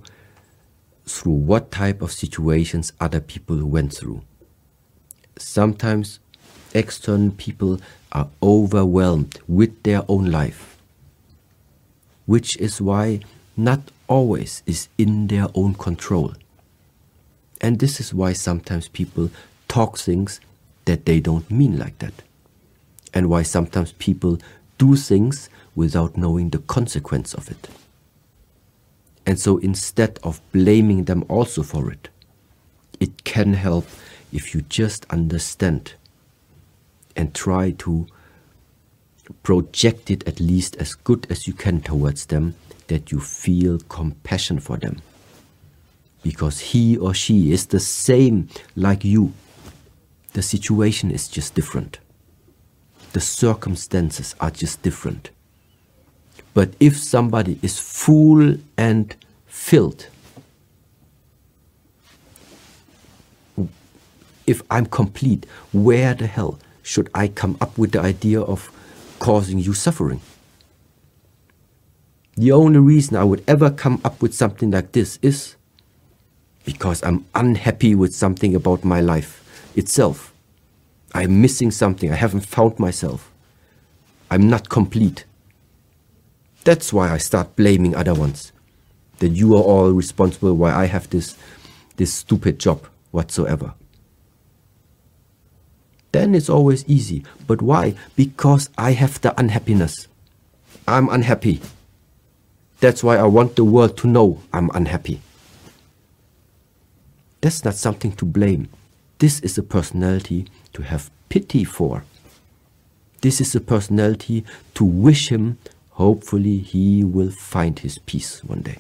through what type of situations other people went through. Sometimes external people are overwhelmed with their own life which is why not always is in their own control. And this is why sometimes people talk things that they don't mean like that. And why sometimes people do things without knowing the consequence of it. And so instead of blaming them also for it, it can help if you just understand and try to project it at least as good as you can towards them, that you feel compassion for them. Because he or she is the same like you. The situation is just different. The circumstances are just different. But if somebody is full and filled, if I'm complete, where the hell should I come up with the idea of causing you suffering? The only reason I would ever come up with something like this is because I'm unhappy with something about my life itself. I'm missing something. I haven't found myself. I'm not complete. That's why I start blaming other ones. That you are all responsible why I have this this stupid job whatsoever. Then it's always easy. But why? Because I have the unhappiness. I'm unhappy. That's why I want the world to know I'm unhappy. That's not something to blame. This is a personality to have pity for. This is a personality to wish him, hopefully, he will find his peace one day.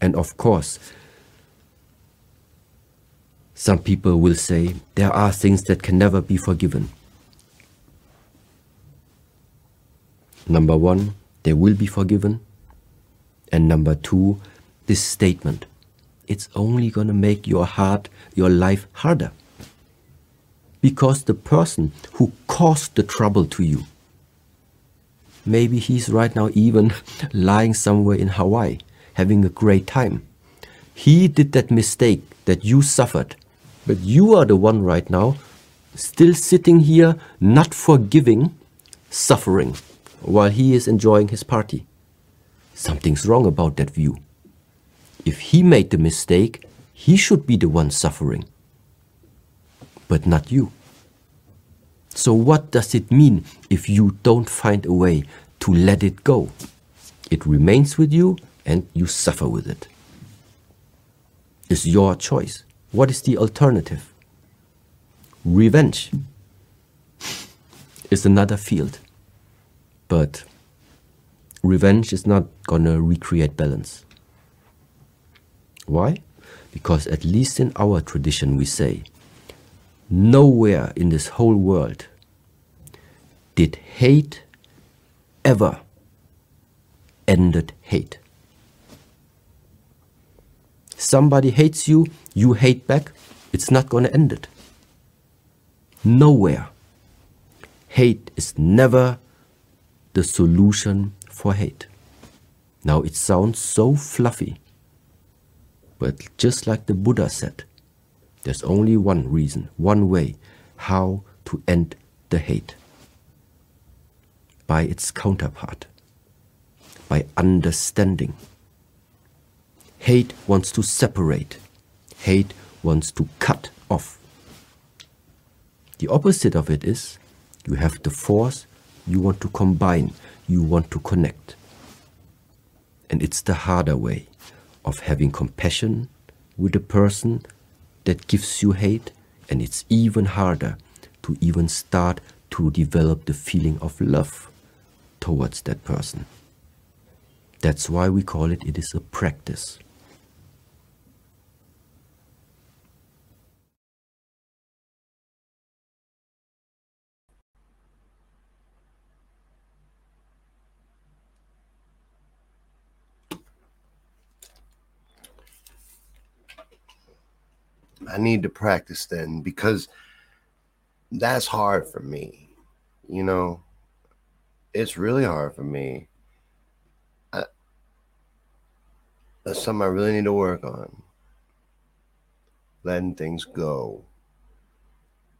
And of course, some people will say there are things that can never be forgiven. Number one, they will be forgiven. And number two, this statement it's only going to make your heart, your life harder. Because the person who caused the trouble to you, maybe he's right now even lying somewhere in Hawaii, having a great time. He did that mistake that you suffered, but you are the one right now still sitting here, not forgiving, suffering, while he is enjoying his party. Something's wrong about that view. If he made the mistake, he should be the one suffering, but not you. So, what does it mean if you don't find a way to let it go? It remains with you and you suffer with it. It's your choice. What is the alternative? Revenge is another field. But revenge is not gonna recreate balance. Why? Because at least in our tradition we say, nowhere in this whole world did hate ever ended hate. Somebody hates you, you hate back, it's not gonna end it. Nowhere. Hate is never the solution for hate. Now it sounds so fluffy, but just like the Buddha said, there's only one reason, one way how to end the hate by its counterpart, by understanding. Hate wants to separate, hate wants to cut off. The opposite of it is you have the force, you want to combine, you want to connect. And it's the harder way of having compassion with a person that gives you hate, and it's even harder to even start to develop the feeling of love towards that person. That's why we call it it is a practice. I need to practice then because that's hard for me. You know, it's really hard for me. I, that's something I really need to work on. Letting things go.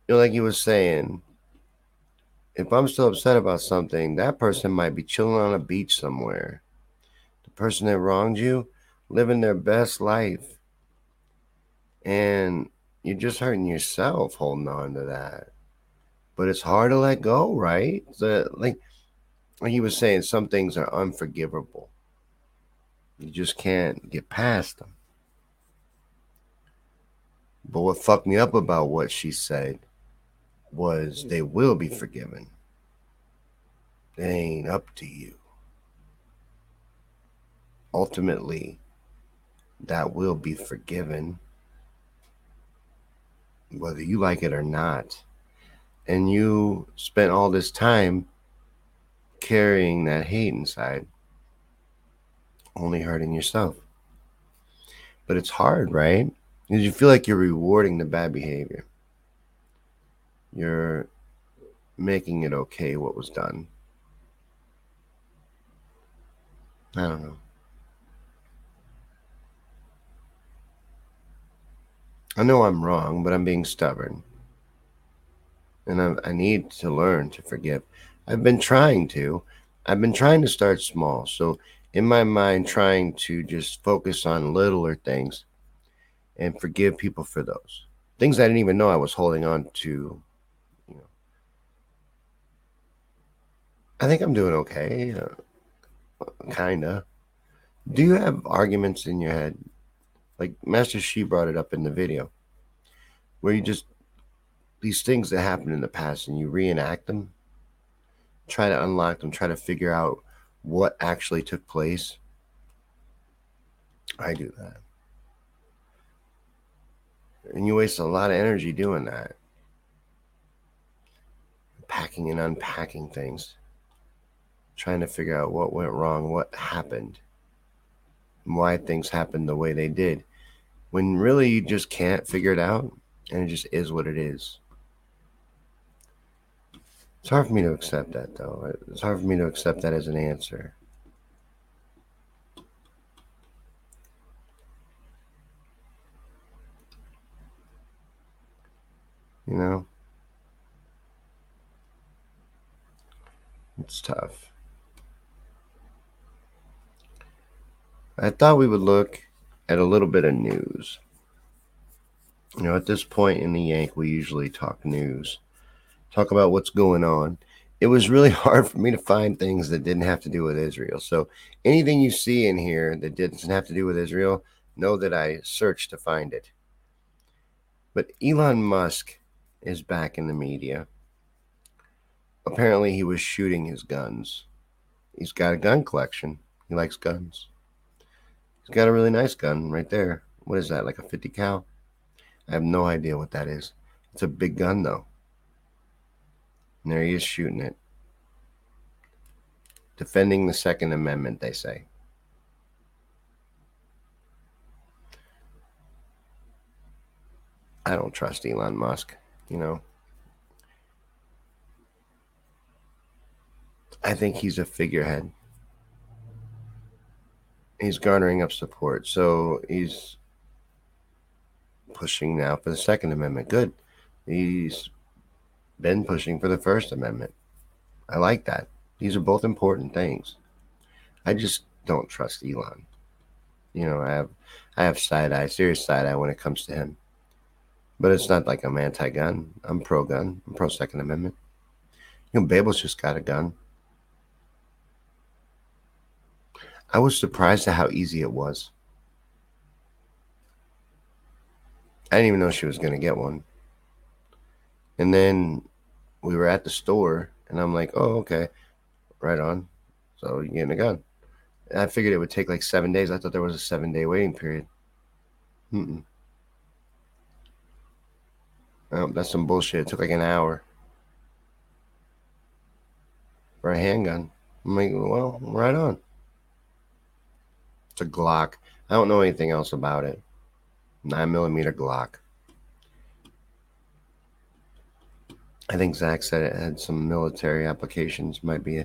You know, like you were saying, if I'm still upset about something, that person might be chilling on a beach somewhere. The person that wronged you, living their best life and you're just hurting yourself holding on to that. But it's hard to let go, right? The like like he was saying, some things are unforgivable. You just can't get past them. But what fucked me up about what she said was they will be forgiven. It ain't up to you. Ultimately, that will be forgiven, whether you like it or not. And you spent all this time carrying that hate inside, only hurting yourself. But it's hard, right? Because you feel like you're rewarding the bad behavior. You're making it okay what was done. I don't know. I know I'm wrong, but I'm being stubborn. And I, I need to learn to forgive. I've been trying to. I've been trying to start small. So, in my mind, trying to just focus on littler things and forgive people for those things I didn't even know I was holding on to. You know, I think I'm doing okay, uh, kinda. Do you have arguments in your head? Like Master Shi brought it up in the video, where you just these things that happened in the past and you reenact them, try to unlock them, try to figure out what actually took place. I do that. And you waste a lot of energy doing that. Packing and unpacking things. Trying to figure out what went wrong, what happened, why things happened the way they did. When really you just can't figure it out and it just is what it is. It's hard for me to accept that though. It's hard for me to accept that as an answer. You know? It's tough. I thought we would look at a little bit of news. You know, at this point in the Yank, we usually talk news, talk about what's going on. It was really hard for me to find things that didn't have to do with Israel. So anything you see in here that doesn't have to do with Israel, know that I searched to find it. But Elon Musk is back in the media. Apparently, he was shooting his guns. He's got a gun collection. He likes guns. He's got a really nice gun right there. What is that, like a 50 cal? I have no idea what that is. It's a big gun, though. And there he is shooting it. Defending the Second Amendment, they say. I don't trust Elon Musk you know. I think he's a figurehead. He's garnering up support. So he's pushing now for the Second Amendment. Good. He's been pushing for the First Amendment. I like that. These are both important things. I just don't trust Elon. You know, I have I have side eye, serious side eye when it comes to him. But it's not like I'm anti gun. I'm pro gun. I'm pro Second Amendment. You know, Babel's just got a gun. I was surprised at how easy it was. I didn't even know she was going to get one. And then we were at the store, and I'm like, oh, okay, right on. So you're getting a gun. And I figured it would take like seven days. I thought there was a seven day waiting period. Mm-mm. Oh, that's some bullshit. It took like an hour for a handgun. I'm like, well, right on. It's a Glock. I don't know anything else about it. Nine millimeter Glock. I think Zach said it had some military applications. Might be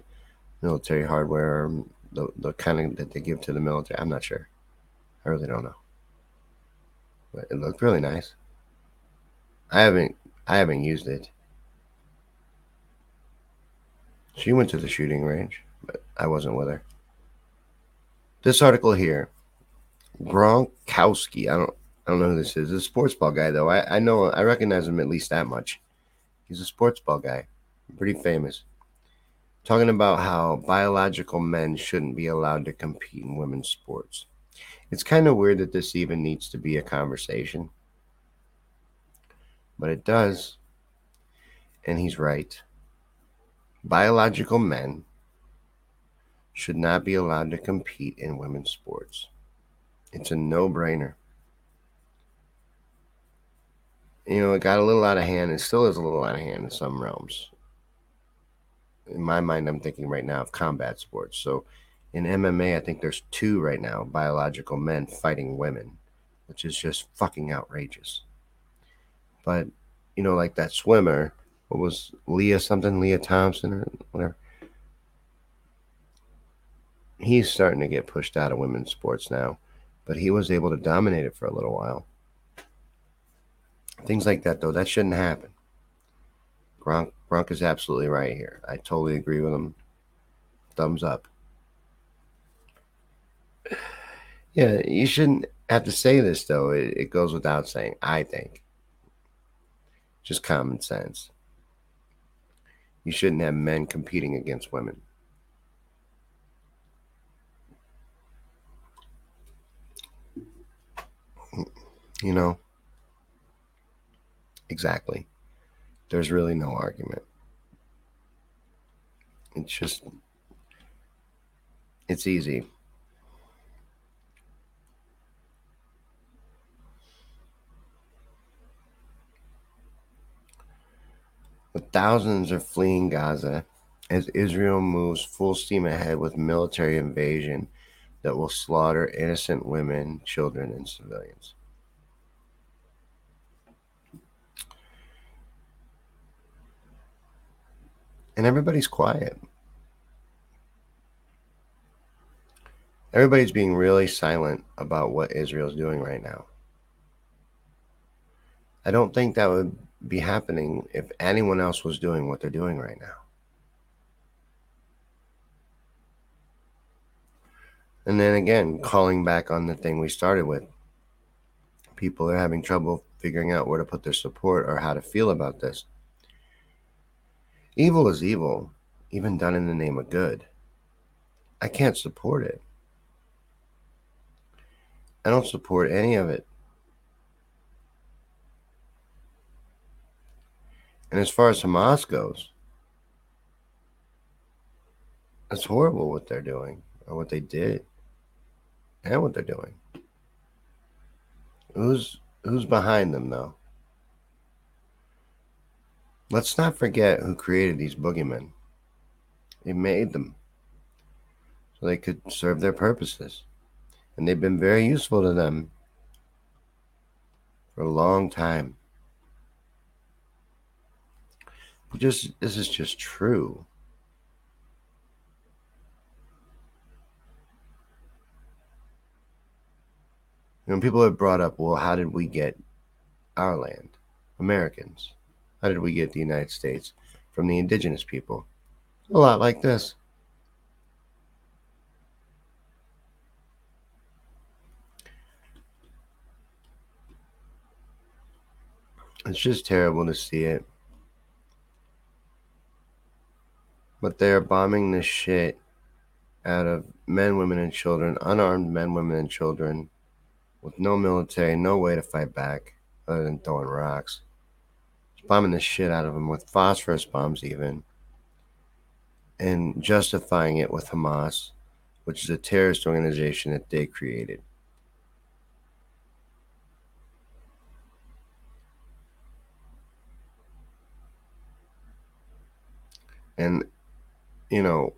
military hardware, or the the kind of that they give to the military. I'm not sure. I really don't know. But it looked really nice. I haven't I haven't used it. She went to the shooting range, but I wasn't with her. This article here, Gronkowski. I don't I don't know who this is. A sports ball guy though. I, I know I recognize him at least that much. He's a sports ball guy. Pretty famous. Talking about how biological men shouldn't be allowed to compete in women's sports. It's kind of weird that this even needs to be a conversation but it does. And he's right. Biological men should not be allowed to compete in women's sports. It's a no brainer. You know, it got a little out of hand. It still is a little out of hand in some realms. In my mind, I'm thinking right now of combat sports. So in MMA, I think there's two right now biological men fighting women, which is just fucking outrageous. But, you know, like that swimmer, what was Leah something, Leah Thompson or whatever? He's starting to get pushed out of women's sports now, but he was able to dominate it for a little while. Things like that, though, that shouldn't happen. Gronk, Gronk is absolutely right here. I totally agree with him. Thumbs up. Yeah, you shouldn't have to say this, though. It, it goes without saying, I think. Just common sense. You shouldn't have men competing against women. You know? Exactly. There's really no argument. It's just, it's easy. But thousands are fleeing Gaza as Israel moves full steam ahead with military invasion that will slaughter innocent women, children, and civilians. And everybody's quiet. Everybody's being really silent about what Israel's doing right now. I don't think that would be happening if anyone else was doing what they're doing right now. And then again, calling back on the thing we started with. People are having trouble figuring out where to put their support or how to feel about this. Evil is evil, even done in the name of good. I can't support it. I don't support any of it. And as far as Hamas goes, it's horrible what they're doing or what they did and what they're doing. Who's who's behind them though? Let's not forget who created these boogeymen. They made them so they could serve their purposes. And they've been very useful to them for a long time. just this is just true. Know, people have brought up, well, how did we get our land? Americans. How did we get the United States from the indigenous people? A lot like this. It's just terrible to see it. But they are bombing the shit out of men, women, and children, unarmed men, women, and children, with no military, no way to fight back other than throwing rocks. Bombing the shit out of them with phosphorus bombs, even, and justifying it with Hamas, which is a terrorist organization that they created. And you know,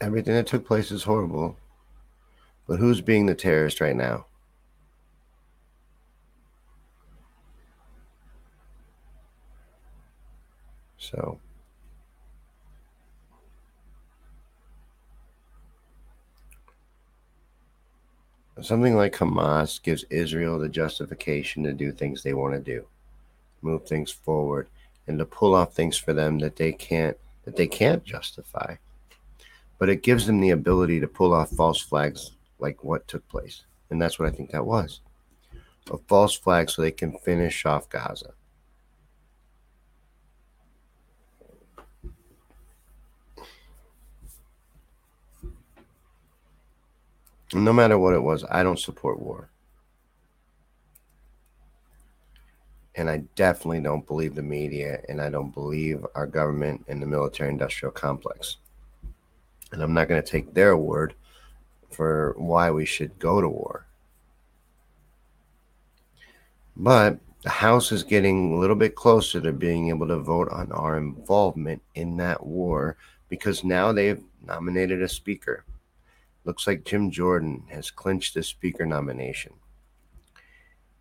everything that took place is horrible. But who's being the terrorist right now? So. Something like Hamas gives Israel the justification to do things they want to do, move things forward, and to pull off things for them that they can't that they can't justify. But it gives them the ability to pull off false flags like what took place. And that's what I think that was. A false flag so they can finish off Gaza. No matter what it was, I don't support war. And I definitely don't believe the media, and I don't believe our government and the military industrial complex. And I'm not going to take their word for why we should go to war. But the House is getting a little bit closer to being able to vote on our involvement in that war because now they've nominated a speaker. Looks like Jim Jordan has clinched the speaker nomination.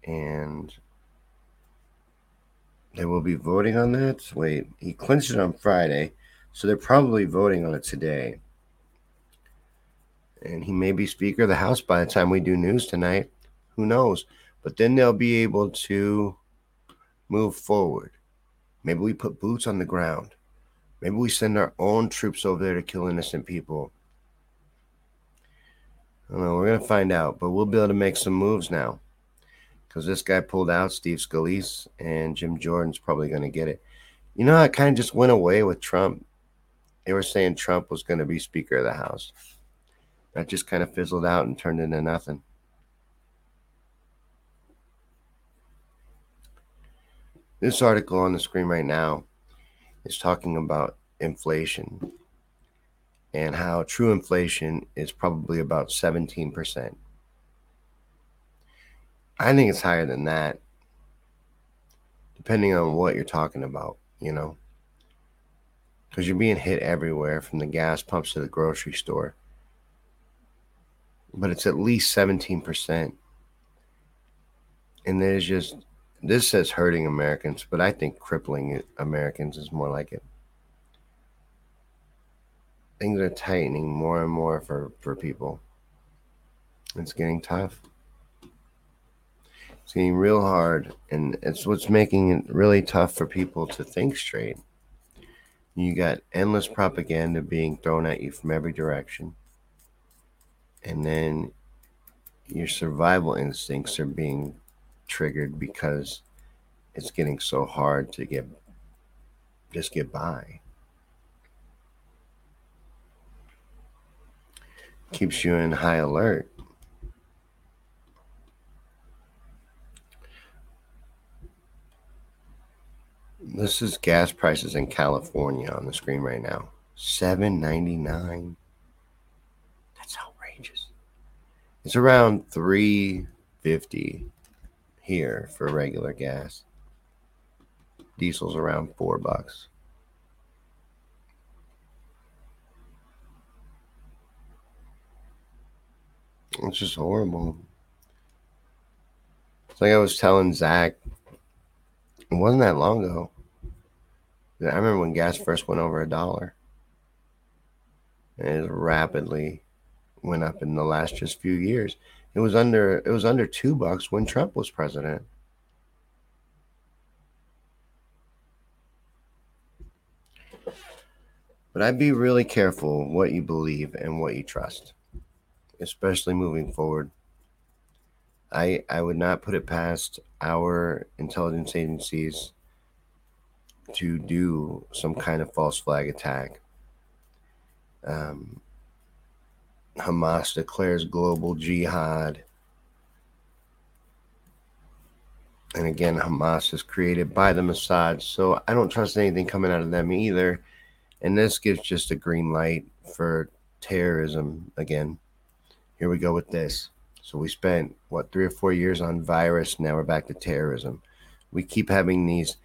And they will be voting on that. Wait, he clinched it on Friday, so they're probably voting on it today. And he may be Speaker of the House by the time we do news tonight. Who knows? But then they'll be able to move forward. Maybe we put boots on the ground. Maybe we send our own troops over there to kill innocent people. I don't know. We're going to find out, but we'll be able to make some moves now because this guy pulled out Steve Scalise and Jim Jordan's probably going to get it. You know, I kind of just went away with Trump. They were saying Trump was going to be Speaker of the House. That just kind of fizzled out and turned into nothing. This article on the screen right now is talking about inflation and how true inflation is probably about 17%. I think it's higher than that, depending on what you're talking about, you know, because you're being hit everywhere from the gas pumps to the grocery store. But it's at least 17%. And there's just, this says hurting Americans, but I think crippling Americans is more like it. Things are tightening more and more for, for people. It's getting tough. It's getting real hard, and it's what's making it really tough for people to think straight. You got endless propaganda being thrown at you from every direction, and then your survival instincts are being triggered because it's getting so hard to get just get by. Keeps you in high alert. This is gas prices in California on the screen right now. 7.99. That's outrageous. It's around 350 here for regular gas. Diesel's around 4 bucks. It's just horrible. It's like I was telling Zach, it wasn't that long ago. I remember when gas first went over a dollar. And it rapidly went up in the last just few years. It was under it was under two bucks when Trump was president. But I'd be really careful what you believe and what you trust, especially moving forward. I I would not put it past our intelligence agencies to do some kind of false flag attack. Um, Hamas declares global jihad. And again, Hamas is created by the Mossad. So I don't trust anything coming out of them either. And this gives just a green light for terrorism again. Here we go with this. So we spent, what, three or four years on virus. Now we're back to terrorism. We keep having these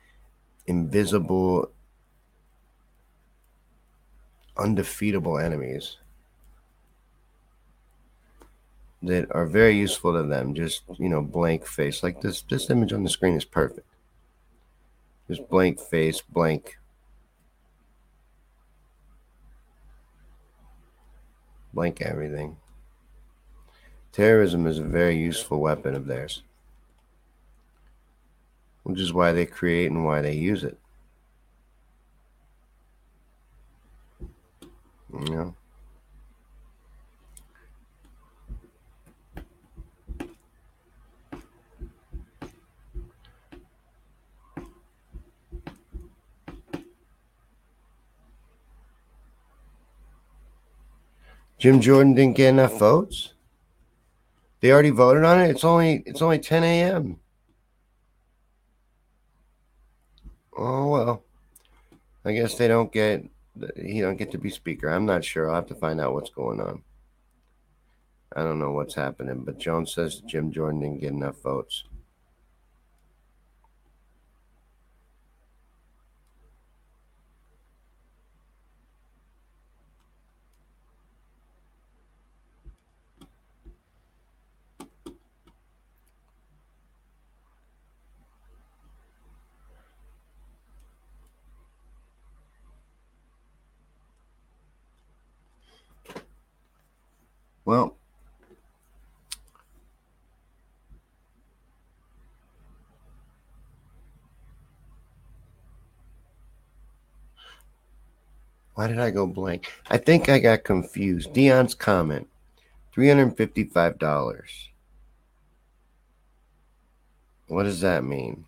invisible, undefeatable enemies that are very useful to them. Just, you know, blank face. Like this, this image on the screen is perfect. Just blank face, blank. Blank everything. Terrorism is a very useful weapon of theirs which is why they create and why they use it. You know? Jim Jordan didn't get enough votes. They already voted on it. It's only it's only 10 a.m. Oh well. I guess they don't get he don't get to be speaker. I'm not sure. I'll have to find out what's going on. I don't know what's happening, but Jones says Jim Jordan didn't get enough votes. Well, why did I go blank? I think I got confused. Dion's comment $355. What does that mean?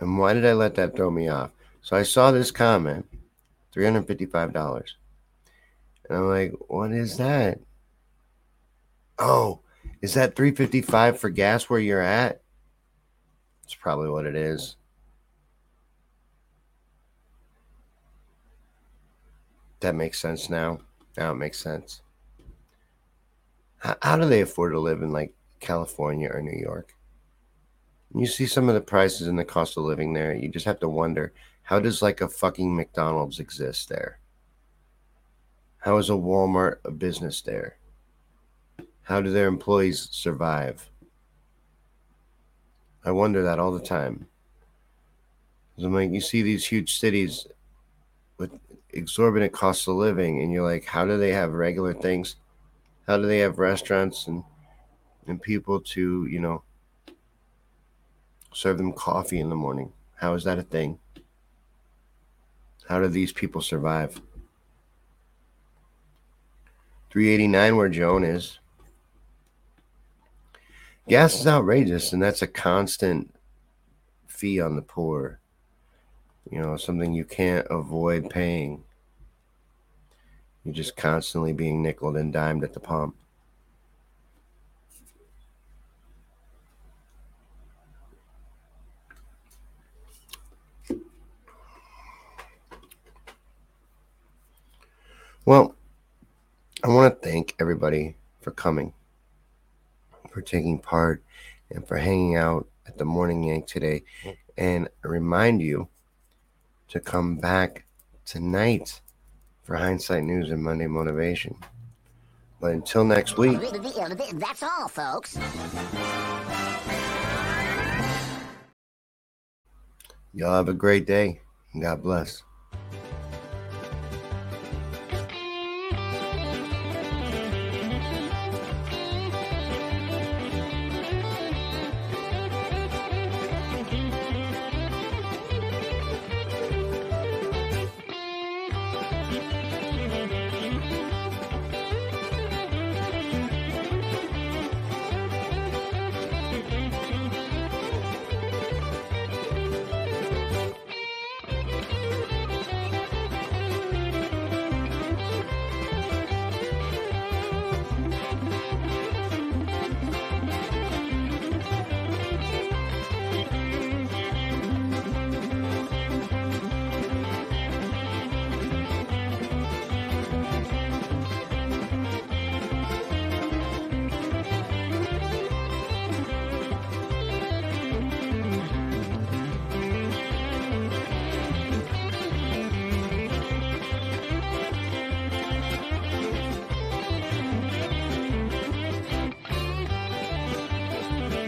And why did I let that throw me off? So I saw this comment $355. And I'm like, what is that? Oh, is that 355 for gas where you're at? That's probably what it is. That makes sense now. Now it makes sense. How, how do they afford to live in like California or New York? You see some of the prices and the cost of living there, you just have to wonder how does like a fucking McDonald's exist there? How is a Walmart a business there? How do their employees survive? I wonder that all the time. I'm like, you see these huge cities with exorbitant costs of living, and you're like, how do they have regular things? How do they have restaurants and and people to, you know, serve them coffee in the morning? How is that a thing? How do these people survive? 389 where Joan is. Gas is outrageous, and that's a constant fee on the poor. You know, something you can't avoid paying. You're just constantly being nickeled and dimed at the pump. Well, I want to thank everybody for coming, for taking part, and for hanging out at the Morning Yank today. And I remind you to come back tonight for Hindsight News and Monday Motivation. But until next week, That's all, folks. y'all have a great day. God bless.